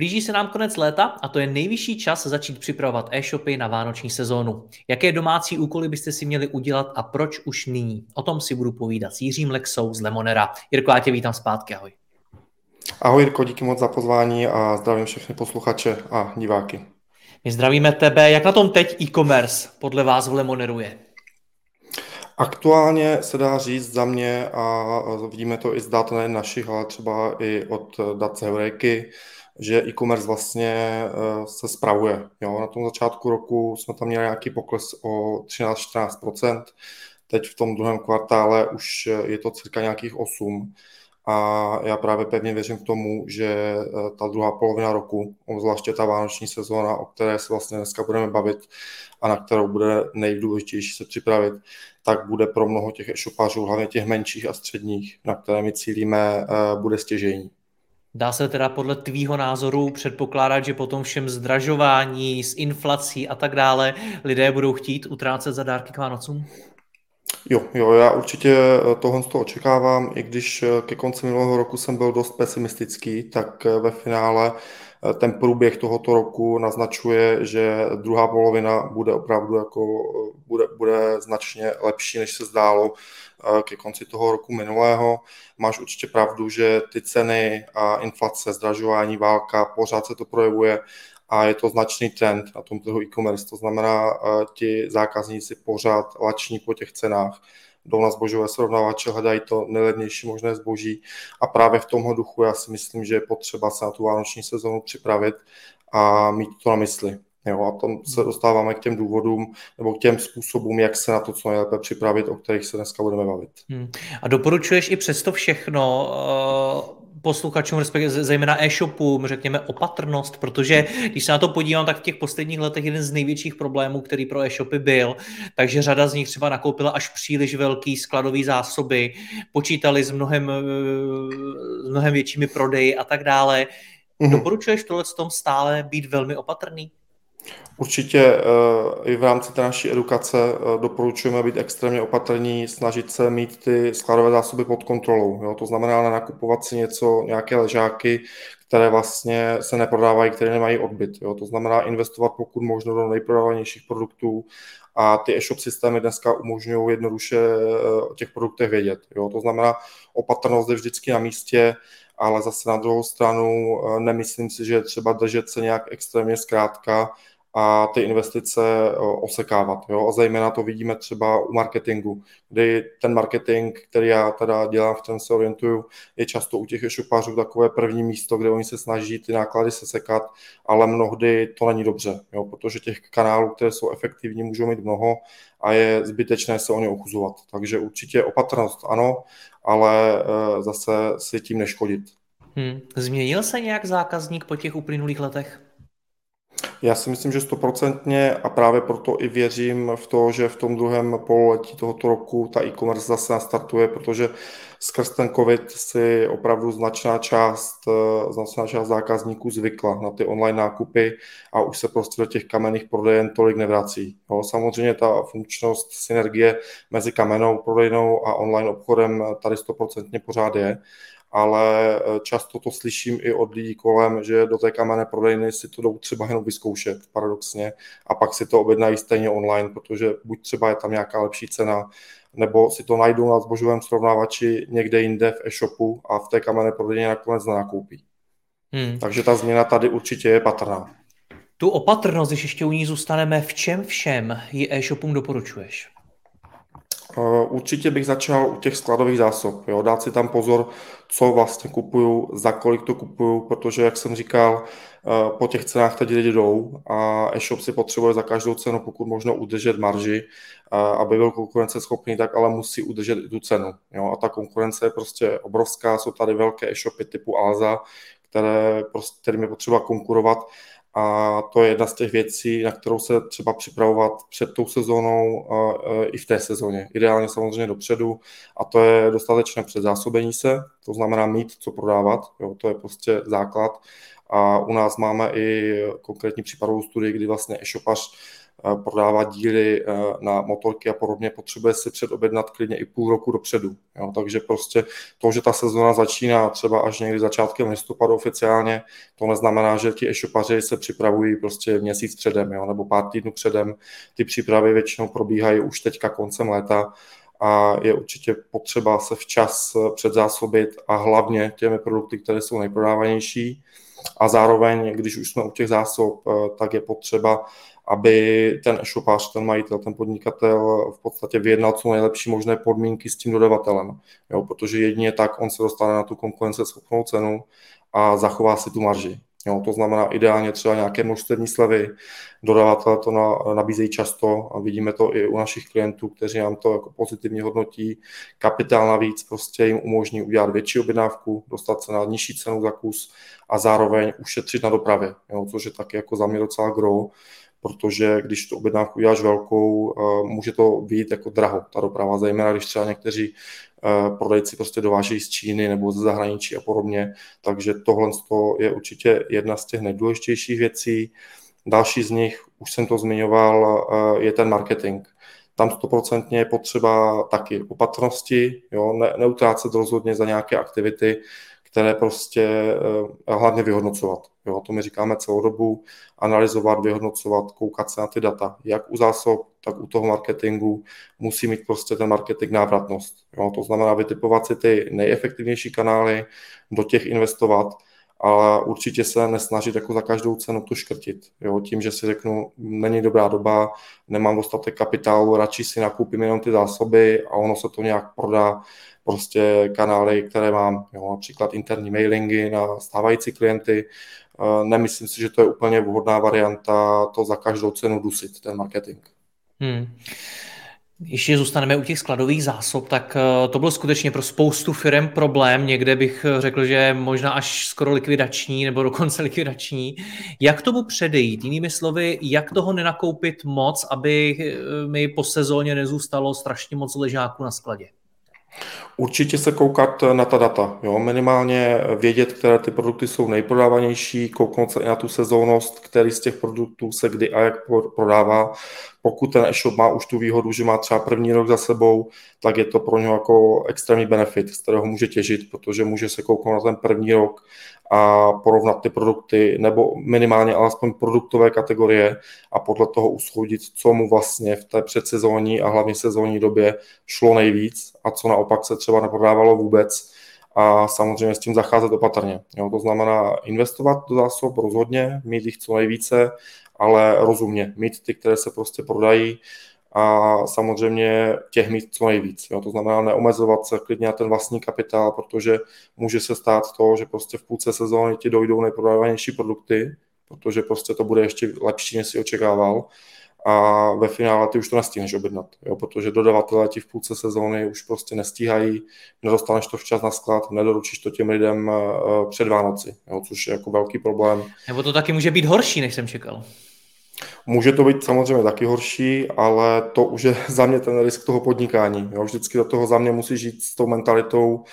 Blíží se nám konec léta a to je nejvyšší čas začít připravovat e-shopy na vánoční sezónu. Jaké domácí úkoly byste si měli udělat a proč už nyní? O tom si budu povídat s Jiřím Lexou z Lemonera. Jirko, já tě vítám zpátky, ahoj. Ahoj Jirko, díky moc za pozvání a zdravím všechny posluchače a diváky. My zdravíme tebe. Jak na tom teď e-commerce podle vás v Lemoneru je? Aktuálně se dá říct za mě a vidíme to i z dat našich, ale třeba i od dat z Heuréky, že e-commerce vlastně eh, se spravuje. Jo? Na tom začátku roku jsme tam měli nějaký pokles o 13-14%, teď v tom druhém kvartále už je to cirka nějakých 8%. A já právě pevně věřím k tomu, že eh, ta druhá polovina roku, obzvláště ta vánoční sezóna, o které se vlastně dneska budeme bavit a na kterou bude nejdůležitější se připravit, tak bude pro mnoho těch e-shopářů, hlavně těch menších a středních, na které my cílíme, eh, bude stěžení. Dá se teda podle tvýho názoru předpokládat, že potom všem zdražování, s inflací a tak dále lidé budou chtít utrácet za dárky k Vánocům? Jo, jo, já určitě tohle to očekávám, i když ke konci minulého roku jsem byl dost pesimistický, tak ve finále ten průběh tohoto roku naznačuje, že druhá polovina bude opravdu jako, bude, bude značně lepší, než se zdálo eh, ke konci toho roku minulého. Máš určitě pravdu, že ty ceny a inflace, zdražování, válka, pořád se to projevuje a je to značný trend na tom trhu e-commerce. To znamená, eh, ti zákazníci pořád lační po těch cenách jdou na zbožové srovnávače, hledají to nejlevnější možné zboží a právě v tomhle duchu já si myslím, že je potřeba se na tu vánoční sezonu připravit a mít to na mysli. Jo, a tam se dostáváme k těm důvodům nebo k těm způsobům, jak se na to co nejlépe připravit, o kterých se dneska budeme bavit. Hmm. A doporučuješ i přesto všechno uh posluchačům, respektive zejména e-shopům, řekněme opatrnost, protože když se na to podívám, tak v těch posledních letech jeden z největších problémů, který pro e-shopy byl, takže řada z nich třeba nakoupila až příliš velký skladový zásoby, počítali s mnohem, s mnohem většími prodeji a tak dále. Mm-hmm. Doporučuješ tohle tom stále být velmi opatrný? Určitě eh, i v rámci té naší edukace eh, doporučujeme být extrémně opatrní, snažit se mít ty skladové zásoby pod kontrolou. Jo? To znamená nakupovat si něco, nějaké ležáky, které vlastně se neprodávají, které nemají odbyt. Jo? To znamená investovat pokud možno do nejprodávanějších produktů a ty e-shop systémy dneska umožňují jednoduše eh, o těch produktech vědět. Jo? To znamená, opatrnost je vždycky na místě, ale zase na druhou stranu nemyslím si, že je třeba držet se nějak extrémně zkrátka, a ty investice osekávat. Jo? A zejména to vidíme třeba u marketingu, kdy ten marketing, který já teda dělám, v tom se orientuju, je často u těch e-shopářů takové první místo, kde oni se snaží ty náklady sesekat, ale mnohdy to není dobře, jo? protože těch kanálů, které jsou efektivní, můžou mít mnoho a je zbytečné se o ně ochuzovat. Takže určitě opatrnost ano, ale e, zase si tím neškodit. Hmm. Změnil se nějak zákazník po těch uplynulých letech? Já si myslím, že stoprocentně a právě proto i věřím v to, že v tom druhém pololetí tohoto roku ta e-commerce zase nastartuje, protože skrz ten covid si opravdu značná část, eh, značná část zákazníků zvykla na ty online nákupy a už se prostě do těch kamenných prodejen tolik nevrací. Jo, samozřejmě ta funkčnost synergie mezi kamenou prodejnou a online obchodem tady stoprocentně pořád je, ale eh, často to slyším i od lidí kolem, že do té kamenné prodejny si to jdou třeba jenom vyzkoušet, paradoxně, a pak si to objednají stejně online, protože buď třeba je tam nějaká lepší cena, nebo si to najdou na zbožovém srovnávači někde jinde v e-shopu a v té kamenné prodejně nakonec nenakoupí. Hmm. Takže ta změna tady určitě je patrná. Tu opatrnost, když ještě u ní zůstaneme, v čem všem ji e-shopům doporučuješ? Určitě bych začal u těch skladových zásob, jo, dát si tam pozor, co vlastně kupuju, za kolik to kupuju, protože, jak jsem říkal, eh, po těch cenách teď lidi jdou a e-shop si potřebuje za každou cenu pokud možno udržet marži, aby byl konkurenceschopný, tak ale musí udržet i tu cenu. Jo? A ta konkurence je prostě obrovská, jsou tady velké e-shopy typu Alza, které, prostě, kterým je potřeba konkurovat a to je jedna z těch věcí, na kterou se třeba připravovat před tou sezónou i v té sezóně. Ideálně samozřejmě dopředu a to je dostatečné předzásobení se, to znamená mít co prodávat, jo, to je prostě základ. A u nás máme i konkrétní případovou studii, kdy vlastně e-shopař Eh, prodávat díly eh, na motorky a podobně, potřebuje si předobjednat klidně i půl roku dopředu. Jo? Takže prostě to, že ta sezona začíná třeba až někdy začátkem listopadu oficiálně, to neznamená, že ti e-shopaři se připravují prostě měsíc předem, jo? nebo pár týdnů předem. Ty přípravy většinou probíhají už teďka koncem léta a je určitě potřeba se včas předzásobit a hlavně těmi produkty, které jsou nejprodávanější. A zároveň, když už jsme u těch zásob, eh, tak je potřeba aby ten e-shopář, ten majitel, ten podnikatel v podstatě vyjednal co nejlepší možné podmínky s tím dodavatelem. Jo, protože jedině tak on se dostane na tu konkurenceschopnou cenu a zachová si tu marži. Jo, to znamená ideálně třeba nějaké množstevní slevy. Dodavatelé to na, nabízejí často a vidíme to i u našich klientů, kteří nám to jako pozitivně hodnotí. Kapitál navíc prostě jim umožní udělat větší objednávku, dostat se na nižší cenu za kus a zároveň ušetřit na dopravě, jo, což je taky jako za mě docela grow protože když tu objednávku uděláš velkou, eh, může to být jako draho, ta doprava, zejména když třeba někteří eh, prodejci prostě dovážejí z Číny nebo ze zahraničí a podobně, takže tohle je určitě jedna z těch nejdůležitějších věcí. Další z nich, už jsem to zmiňoval, eh, je ten marketing. Tam stoprocentně je potřeba taky opatrnosti, jo, ne, neutrácet rozhodně za nějaké aktivity, které prostě uh, hlavně vyhodnocovat. Jo, to my říkáme celou dobu, analyzovat, vyhodnocovat, koukat se na ty data, jak u zásob, tak u toho marketingu musí mít prostě ten marketing návratnost. Jo, to znamená vytipovat si ty nejefektivnější kanály, do těch investovat, ale určitě se nesnažit jako za každou cenu to škrtit. Jo, tím, že si řeknu, není dobrá doba, nemám dostatek kapitálu, radši si nakoupím jenom ty zásoby a ono se to nějak prodá prostě kanály, které mám, jo, například interní mailingy na stávající klienty. Eh, nemyslím si, že to je úplně vhodná varianta to za každou cenu dusit, ten marketing. Hmm. Ještě zůstaneme u těch skladových zásob, tak eh, to byl skutečně pro spoustu firm problém. Někde bych eh, řekl, že možná až skoro likvidační nebo dokonce likvidační. Jak tomu předejít? Jinými slovy, jak toho nenakoupit moc, aby mi po sezóně nezůstalo strašně moc ležáků na skladě? Určitě se koukat na ta data, jo? minimálně vědět, které ty produkty jsou nejprodávanější, kouknout se i na tu sezónnost, který z těch produktů se kdy a jak prodává. Pokud ten e-shop má už tu výhodu, že má třeba první rok za sebou, tak je to pro něho jako extrémní benefit, z kterého může těžit, protože může se kouknout na ten první rok a porovnat ty produkty, nebo minimálně alespoň produktové kategorie a podle toho usoudit, co mu vlastně v té předsezónní a hlavně sezónní době šlo nejvíc a co naopak se třeba neprodávalo vůbec a samozřejmě s tím zacházet opatrně. Jo, to znamená investovat do zásob rozhodně, mít jich co nejvíce, ale rozumně, mít ty, které se prostě prodají a samozřejmě těch mít co nejvíc. Jo. To znamená neomezovat se klidně na ten vlastní kapitál, protože může se stát to, že prostě v půlce sezóny ti dojdou nejprodávanější produkty, protože prostě to bude ještě lepší, než si očekával a ve finále ty už to nestihneš objednat, jo, protože dodavatelé ti v půlce sezóny už prostě nestíhají, nedostaneš to včas na sklad, nedoručíš to těm lidem uh, před Vánoci, jo, což je jako velký problém. Nebo to taky může být horší, než jsem čekal. Může to být samozřejmě taky horší, ale to už je za mě ten risk toho podnikání. Jo. Vždycky do toho za mě musí žít s tou mentalitou,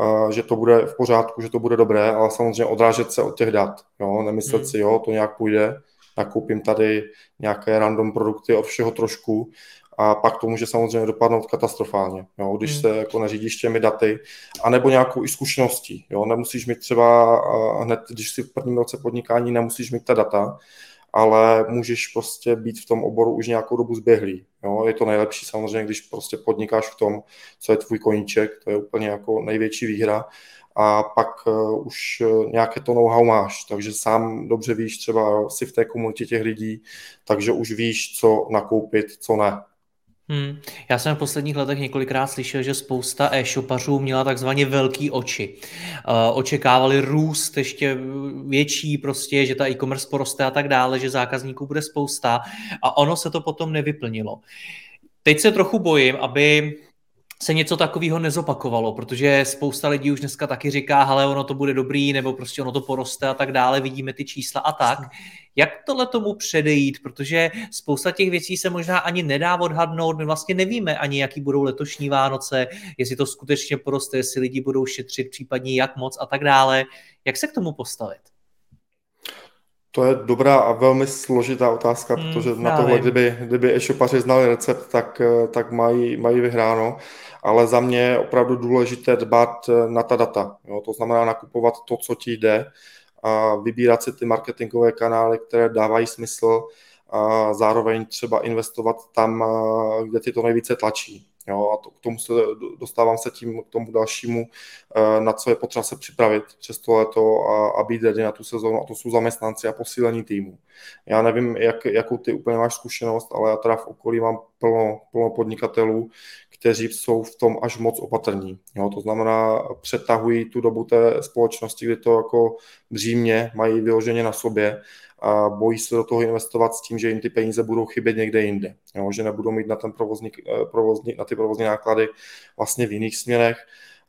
uh, že to bude v pořádku, že to bude dobré, ale samozřejmě odrážet se od těch dat. Jo. Nemyslet hmm. si, jo, to nějak půjde, nakoupím tady nějaké random produkty od všeho trošku a pak to může samozřejmě dopadnout katastrofálně, jo, když hmm. se jako neřídíš těmi daty, anebo nějakou i zkušeností. Jo, nemusíš mít třeba hned, když si v prvním roce podnikání nemusíš mít ta data, ale můžeš prostě být v tom oboru už nějakou dobu zběhlý. Jo? Je to nejlepší samozřejmě, když prostě podnikáš v tom, co je tvůj koníček, to je úplně jako největší výhra a pak uh, už uh, nějaké to know-how máš, takže sám dobře víš, třeba si v té komunitě těch lidí, takže už víš, co nakoupit, co ne. Hmm. Já jsem v posledních letech několikrát slyšel, že spousta e-shopařů měla takzvaně velký oči. Uh, očekávali růst ještě větší, prostě, že ta e-commerce poroste a tak dále, že zákazníků bude spousta a ono se to potom nevyplnilo. Teď se trochu bojím, aby se něco takového nezopakovalo, protože spousta lidí už dneska taky říká, ale ono to bude dobrý, nebo prostě ono to poroste a tak dále, vidíme ty čísla a tak. Jak tohle tomu předejít, protože spousta těch věcí se možná ani nedá odhadnout, my vlastně nevíme ani, jaký budou letošní Vánoce, jestli to skutečně poroste, jestli lidi budou šetřit, případně jak moc a tak dále. Jak se k tomu postavit? To je dobrá a velmi složitá otázka, hmm, protože na tohle, kdyby, kdyby e-shopaři znali recept, tak, tak mají, mají vyhráno ale za mě je opravdu důležité dbat eh, na ta data. Jo? To znamená nakupovat to, co ti jde a vybírat si ty marketingové kanály, které dávají smysl a zároveň třeba investovat tam, eh, kde ti to nejvíce tlačí. Jo, a to, k tomu se dostávám se tím k tomu dalšímu, eh, na co je potřeba se připravit přes to leto a, a být ready na tu sezónu, a to jsou zaměstnanci a posílení týmu. Já nevím, jak, jakou ty úplně máš zkušenost, ale já teda v okolí mám plno, plno podnikatelů, kteří jsou v tom až moc opatrní. Jo, to znamená, přetahují tu dobu té společnosti, kdy to jako břímě mají vyloženě na sobě a bojí se do toho investovat s tím, že jim ty peníze budou chybět někde jinde, jo, že nebudou mít na, ten provozní, eh, provozní, na ty provozní náklady vlastně v jiných směrech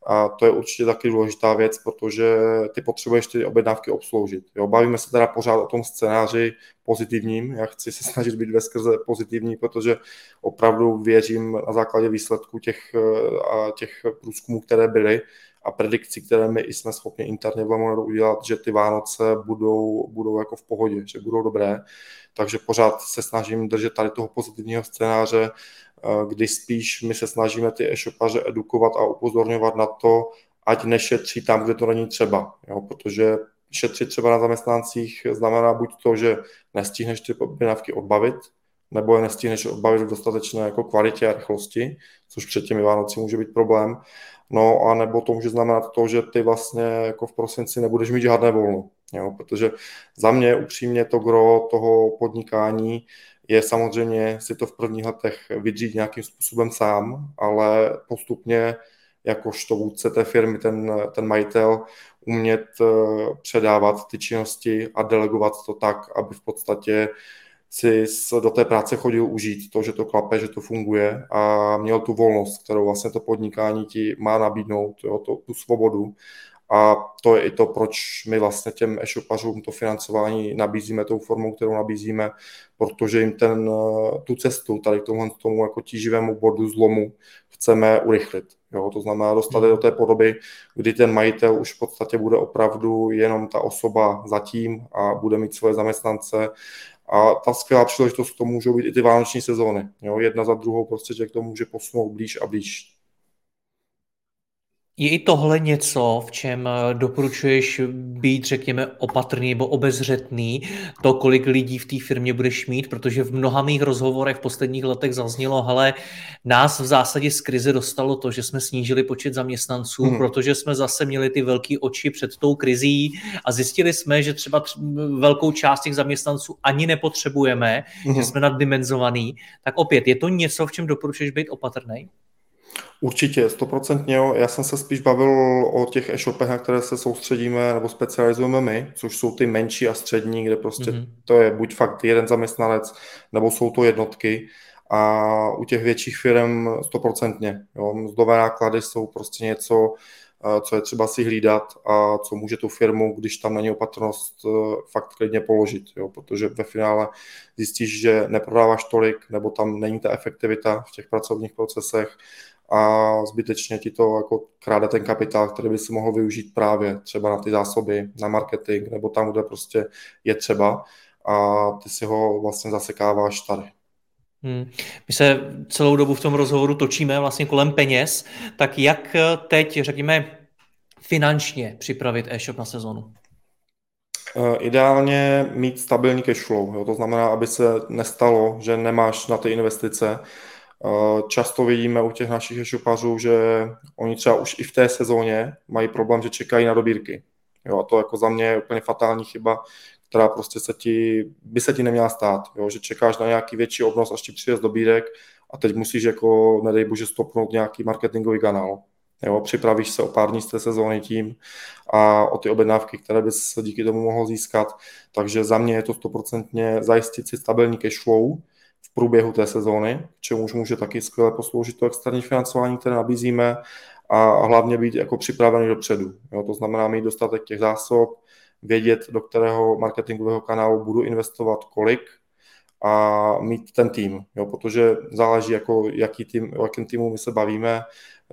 a to je určitě taky důležitá věc, protože ty potřebuješ ty objednávky obsloužit. Jo, bavíme se teda pořád o tom scénáři pozitivním. Já chci se snažit být ve skrze pozitivní, protože opravdu věřím na základě výsledků těch, a těch průzkumů, které byly a predikcí, které my jsme schopni interně v Lemoneru udělat, že ty Vánoce budou, budou jako v pohodě, že budou dobré. Takže pořád se snažím držet tady toho pozitivního scénáře, Eh, kdy spíš my se snažíme ty e-shopaře edukovat a upozorňovat na to, ať nešetří tam, kde to není třeba. Jo? Protože šetřit třeba na zaměstnancích znamená buď to, že nestihneš ty objednávky odbavit, nebo je nestihneš odbavit v dostatečné jako kvalitě a rychlosti, což před těmi Vánoci může být problém. No a nebo to může znamenat to, že ty vlastně jako v prosinci nebudeš mít žádné volno. Jo? Protože za mě upřímně to gro toho podnikání je samozřejmě si to v prvních letech vydřít nějakým způsobem sám, ale postupně jakožto vůdce té firmy, ten, ten majitel, umět eh, předávat ty činnosti a delegovat to tak, aby v podstatě si do té práce chodil užít to, že to klape, že to funguje a měl tu volnost, kterou vlastně to podnikání ti má nabídnout, jo, to, tu svobodu a to je i to, proč my vlastně těm e-shopařům to financování nabízíme tou formou, kterou nabízíme, protože jim ten, tu cestu tady k tomu, tomu jako tíživému bodu zlomu chceme urychlit. Jo, to znamená dostat do té podoby, kdy ten majitel už v podstatě bude opravdu jenom ta osoba zatím a bude mít svoje zaměstnance a ta skvělá příležitost to můžou být i ty vánoční sezóny. Jo, jedna za druhou prostě, že k tomu může posunout blíž a blíž. Je i tohle něco, v čem eh, doporučuješ být, řekněme, opatrný nebo obezřetný, to, kolik lidí v té firmě budeš mít, protože v mnoha mých rozhovorech v posledních letech zaznělo, ale nás v zásadě z krize dostalo to, že jsme snížili počet zaměstnanců, hmm. protože jsme zase měli ty velké oči před tou krizí a zjistili jsme, že třeba velkou část těch zaměstnanců ani nepotřebujeme, hmm. že jsme naddimenzovaný. Tak opět, je to něco, v čem doporučuješ být opatrný? Určitě, stoprocentně. Já jsem se spíš bavil o těch e-shopech, na které se soustředíme nebo specializujeme my, což jsou ty menší a střední, kde prostě mm-hmm. to je buď fakt jeden zaměstnanec, nebo jsou to jednotky. A u těch větších firm stoprocentně. Mzdové náklady jsou prostě něco, eh, co je třeba si hlídat a co může tu firmu, když tam není opatrnost, eh, fakt klidně položit, jo? protože ve finále zjistíš, že neprodáváš tolik, nebo tam není ta efektivita v těch pracovních procesech a zbytečně ti to jako kráde ten kapitál, který by si mohl využít právě třeba na ty zásoby, na marketing, nebo tam, kde prostě je třeba a ty si ho vlastně zasekáváš tady. Hmm. My se celou dobu v tom rozhovoru točíme vlastně kolem peněz, tak jak teď, řekněme, finančně připravit e-shop na sezonu? Eh, ideálně mít stabilní cash flow, jo? to znamená, aby se nestalo, že nemáš na ty investice, často vidíme u těch našich e-shopařů, že oni třeba už i v té sezóně mají problém, že čekají na dobírky. Jo, a to jako za mě je úplně fatální chyba, která prostě se ti, by se ti neměla stát, jo, že čekáš na nějaký větší obnos, až ti přijde dobírek a teď musíš jako, nedej bože, stopnout nějaký marketingový kanál. Jo, připravíš se o pár dní z té sezóny tím a o ty objednávky, které bys díky tomu mohl získat. Takže za mě je to stoprocentně zajistit si stabilní cash flow v průběhu té sezóny, čemu už může taky skvěle posloužit to externí financování, které nabízíme a hlavně být jako připravený dopředu. Jo, to znamená mít dostatek těch zásob, vědět, do kterého marketingového kanálu budu investovat kolik a mít ten tým, jo, protože záleží, jako, jaký tým, o jakém týmu my se bavíme.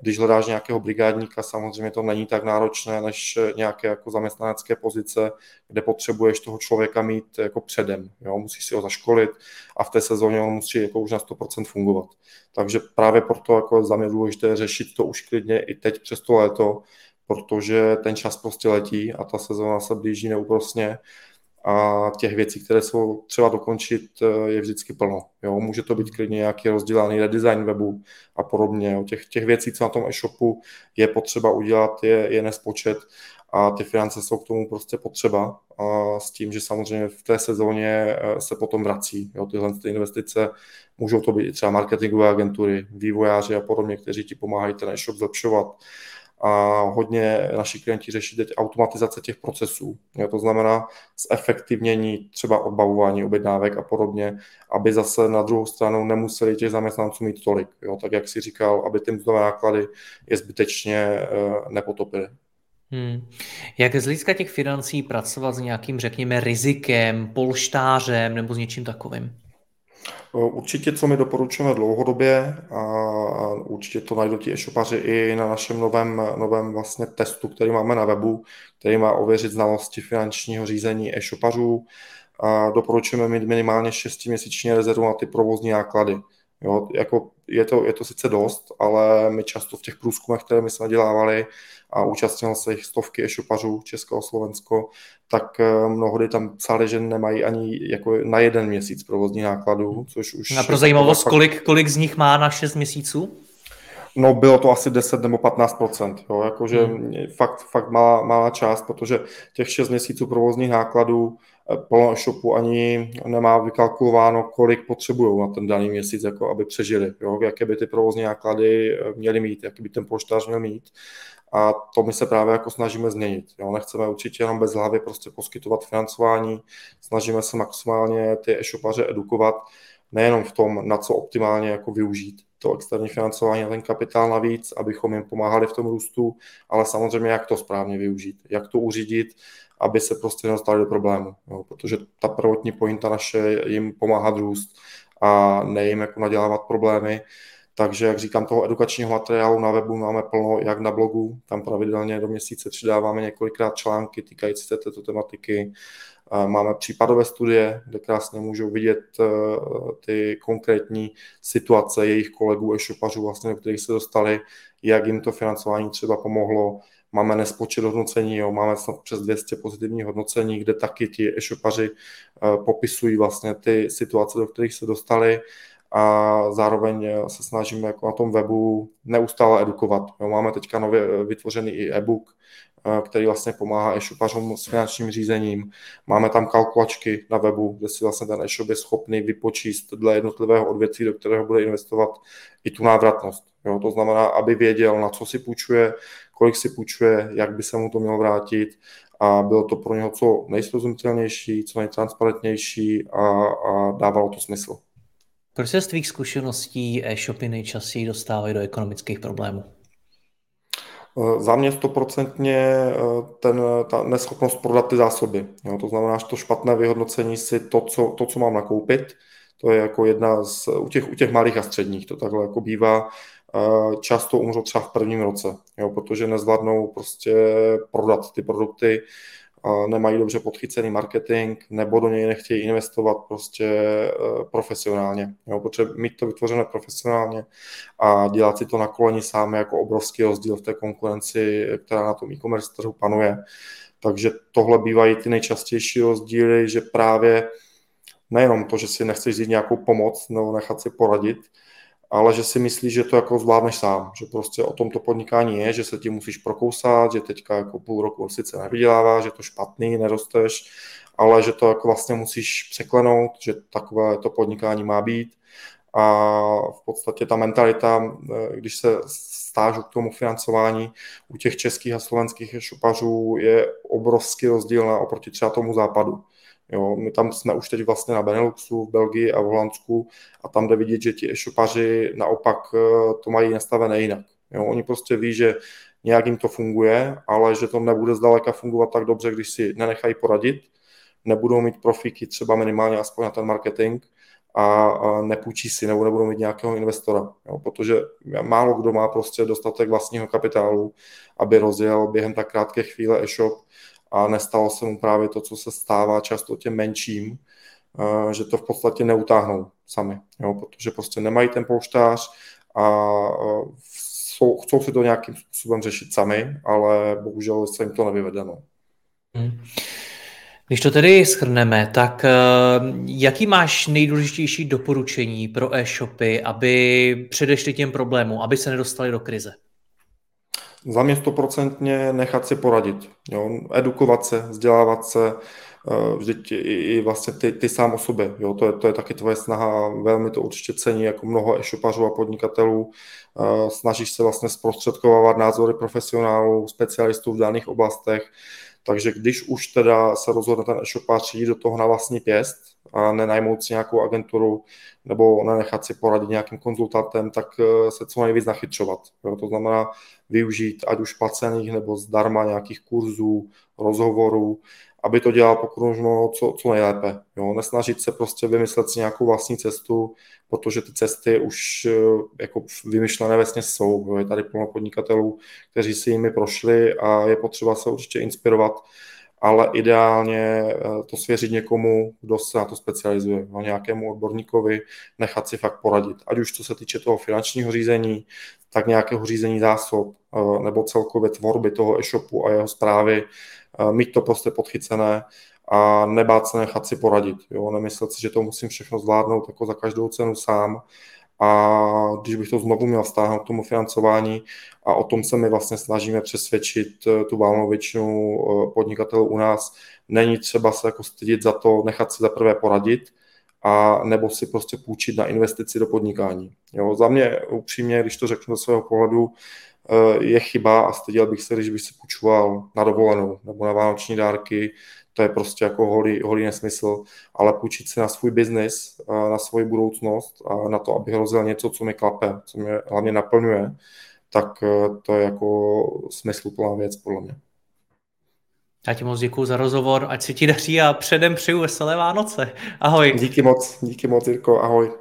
Když hledáš nějakého brigádníka, samozřejmě to není tak náročné, než nějaké jako zaměstnanecké pozice, kde potřebuješ toho člověka mít jako předem. Jo? Musíš si ho zaškolit a v té sezóně on musí jako už na 100% fungovat. Takže právě proto jako za mě důležité řešit to už klidně i teď přes to léto, protože ten čas prostě letí a ta sezóna se blíží neúprosně a těch věcí, které jsou třeba dokončit, eh, je vždycky plno. Jo? Může to být klidně nějaký rozdělaný redesign webu a podobně. Jo? Těch, těch věcí, co na tom e-shopu je potřeba udělat, je, je nespočet a ty finance jsou k tomu prostě potřeba a s tím, že samozřejmě v té sezóně eh, se potom vrací. Jo? Tyhle ty investice můžou to být třeba marketingové agentury, vývojáři a podobně, kteří ti pomáhají ten e-shop zlepšovat a hodně naši klienti řeší teď automatizace těch procesů. Jo, to znamená zefektivnění třeba odbavování objednávek a podobně, aby zase na druhou stranu nemuseli těch zaměstnanců mít tolik. Jo, tak jak si říkal, aby ty mzdové náklady je zbytečně uh, nepotopily. Hmm. Jak z hlediska těch financí pracovat s nějakým, řekněme, rizikem, polštářem nebo s něčím takovým? Určitě, co my doporučujeme dlouhodobě, a určitě to najdou ti e-shopaři i na našem novém, novém vlastně testu, který máme na webu, který má ověřit znalosti finančního řízení e-shopařů. A doporučujeme mít minimálně 6-měsíční rezervu na ty provozní náklady. Jo, jako je, to, je to sice dost, ale my často v těch průzkumech, které my jsme dělávali, a účastnil se jich stovky e-shopařů Česko Slovensko, tak eh, mnohdy tam psali, že nemají ani jako na jeden měsíc provozní nákladů, což už... A pro zajímavost, fakt... kolik, kolik z nich má na 6 měsíců? No bylo to asi 10 nebo 15 jo, jakože hmm. fakt, fakt malá, malá část, protože těch 6 měsíců provozních nákladů plno shopu ani nemá vykalkulováno, kolik potřebují na ten daný měsíc, jako aby přežili, jo, jaké by ty provozní náklady eh, měly mít, jaký by ten poštář měl mít. A to my se právě jako snažíme změnit. Jo. Nechceme určitě jenom bez hlavy prostě poskytovat financování, snažíme se maximálně ty e-shopaře edukovat, nejenom v tom, na co optimálně jako využít to externí financování a ten kapitál navíc, abychom jim pomáhali v tom růstu, ale samozřejmě jak to správně využít, jak to uřídit, aby se prostě nedostali do problému. Jo. Protože ta prvotní pointa naše jim pomáhat růst a ne jim jako nadělávat problémy, takže, jak říkám, toho edukačního materiálu na webu máme plno, jak na blogu, tam pravidelně do měsíce přidáváme několikrát články týkající se této tematiky. Máme případové studie, kde krásně můžou vidět e, ty konkrétní situace jejich kolegů e-shopařů, vlastně, do kterých se dostali, jak jim to financování třeba pomohlo. Máme nespočet hodnocení, jo, máme snad přes 200 pozitivních hodnocení, kde taky ti e-shopaři e, popisují vlastně ty situace, do kterých se dostali a zároveň se snažíme jako na tom webu neustále edukovat. Jo, máme teďka nově vytvořený i e-book, eh, který vlastně pomáhá e-shopařům s finančním řízením. Máme tam kalkulačky na webu, kde si vlastně ten e-shop je schopný vypočíst dle jednotlivého odvětví, do kterého bude investovat i tu návratnost. Jo, to znamená, aby věděl, na co si půjčuje, kolik si půjčuje, jak by se mu to mělo vrátit a bylo to pro něho co nejsrozumitelnější, co nejtransparentnější a, a dávalo to smysl. Proč se z tvých zkušeností e-shopy nejčastěji dostávají do ekonomických problémů? Eh, za mě stoprocentně eh, ten, ta neschopnost prodat ty zásoby. Jo, to znamená, že to špatné vyhodnocení si to co, to, co mám nakoupit, to je jako jedna z, u těch, u těch malých a středních, to takhle jako bývá, eh, často umřou třeba v prvním roce, jo, protože nezvládnou prostě prodat ty produkty, nemají dobře podchycený marketing nebo do něj nechtějí investovat prostě e, profesionálně. Jo, potřeba mít to vytvořené profesionálně a dělat si to na koleni sám jako obrovský rozdíl v té konkurenci, která na tom e-commerce trhu panuje. Takže tohle bývají ty nejčastější rozdíly, že právě nejenom to, že si nechceš vzít nějakou pomoc nebo nechat si poradit, ale že si myslíš, že to jako zvládneš sám, že prostě o tom to podnikání je, že se ti musíš prokousat, že teďka jako půl roku sice nevydělává, že to špatný, nerosteš, ale že to jako vlastně musíš překlenout, že takové to podnikání má být a v podstatě ta mentalita, když se stážu k tomu financování u těch českých a slovenských e-shopařů je obrovský rozdílná oproti třeba tomu západu. Jo, my tam jsme už teď vlastně na Beneluxu, v Belgii a v Holandsku a tam jde vidět, že ti e-shopaři naopak to mají nastavené jinak. Jo, oni prostě ví, že nějak jim to funguje, ale že to nebude zdaleka fungovat tak dobře, když si nenechají poradit, nebudou mít profíky třeba minimálně aspoň na ten marketing a, a nepůjčí si nebo nebudou mít nějakého investora, jo, protože málo kdo má prostě dostatek vlastního kapitálu, aby rozjel během tak krátké chvíle e-shop a nestalo se mu právě to, co se stává často těm menším, že to v podstatě neutáhnou sami, jo, protože prostě nemají ten polštář a chcou, chcou si to nějakým způsobem řešit sami, ale bohužel se jim to nevyvede. No. Hmm. Když to tedy schrneme, tak eh, jaký máš nejdůležitější doporučení pro e-shopy, aby předešli těm problémům, aby se nedostali do krize? Za mě stoprocentně nechat si poradit. Jo? Edukovat se, vzdělávat se, eh, vždyť i, i vlastně ty, ty sám o sobě. Jo? To, je, to je taky tvoje snaha, velmi to určitě cení jako mnoho e-shopařů a podnikatelů. Eh, snažíš se vlastně zprostředkovávat názory profesionálů, specialistů v daných oblastech, takže když už teda se rozhodne ten e-shopář jít do toho na vlastní pěst a nenajmout si nějakou agenturu nebo nenechat si poradit nějakým konzultantem, tak eh, se co nejvíc nachytřovat. Jo? To znamená využít ať už placených nebo zdarma nějakých kurzů, rozhovorů, aby to dělal pokud možno co, co nejlépe. Jo? Nesnažit se prostě vymyslet si nějakou vlastní cestu, protože ty cesty už eh, jako vymyšlené vesně jsou. Jo? Je tady plno podnikatelů, kteří si jimi prošli a je potřeba se určitě inspirovat, ale ideálně eh, to svěřit někomu, kdo se na to specializuje, no, nějakému odborníkovi, nechat si fakt poradit. Ať už co se týče toho finančního řízení, tak nějakého řízení zásob, eh, nebo celkově tvorby toho e-shopu a jeho zprávy, mít to prostě podchycené a nebát se nechat si poradit. Jo? Nemyslet si, že to musím všechno zvládnout jako za každou cenu sám. A když bych to znovu měl vztáhnout k tomu financování, a o tom se my vlastně snažíme přesvědčit eh, tu válnou většinu eh, podnikatelů u nás, není třeba se jako stydět za to, nechat si za prvé poradit, a nebo si prostě půjčit na investici do podnikání. Jo, za mě upřímně, když to řeknu ze svého pohledu, eh, je chyba a styděl bych se, když bych si půjčoval na dovolenou nebo na vánoční dárky, to je prostě jako holý, holý nesmysl, ale půjčit si na svůj biznis, na svoji budoucnost a na to, aby rozjel něco, co mi klape, co mě hlavně naplňuje, tak eh, to je jako smysluplná věc podle mě. Já ti moc děkuji za rozhovor, ať si ti daří a předem přeju veselé Vánoce. Ahoj. Díky moc, díky moc, Jirko, ahoj.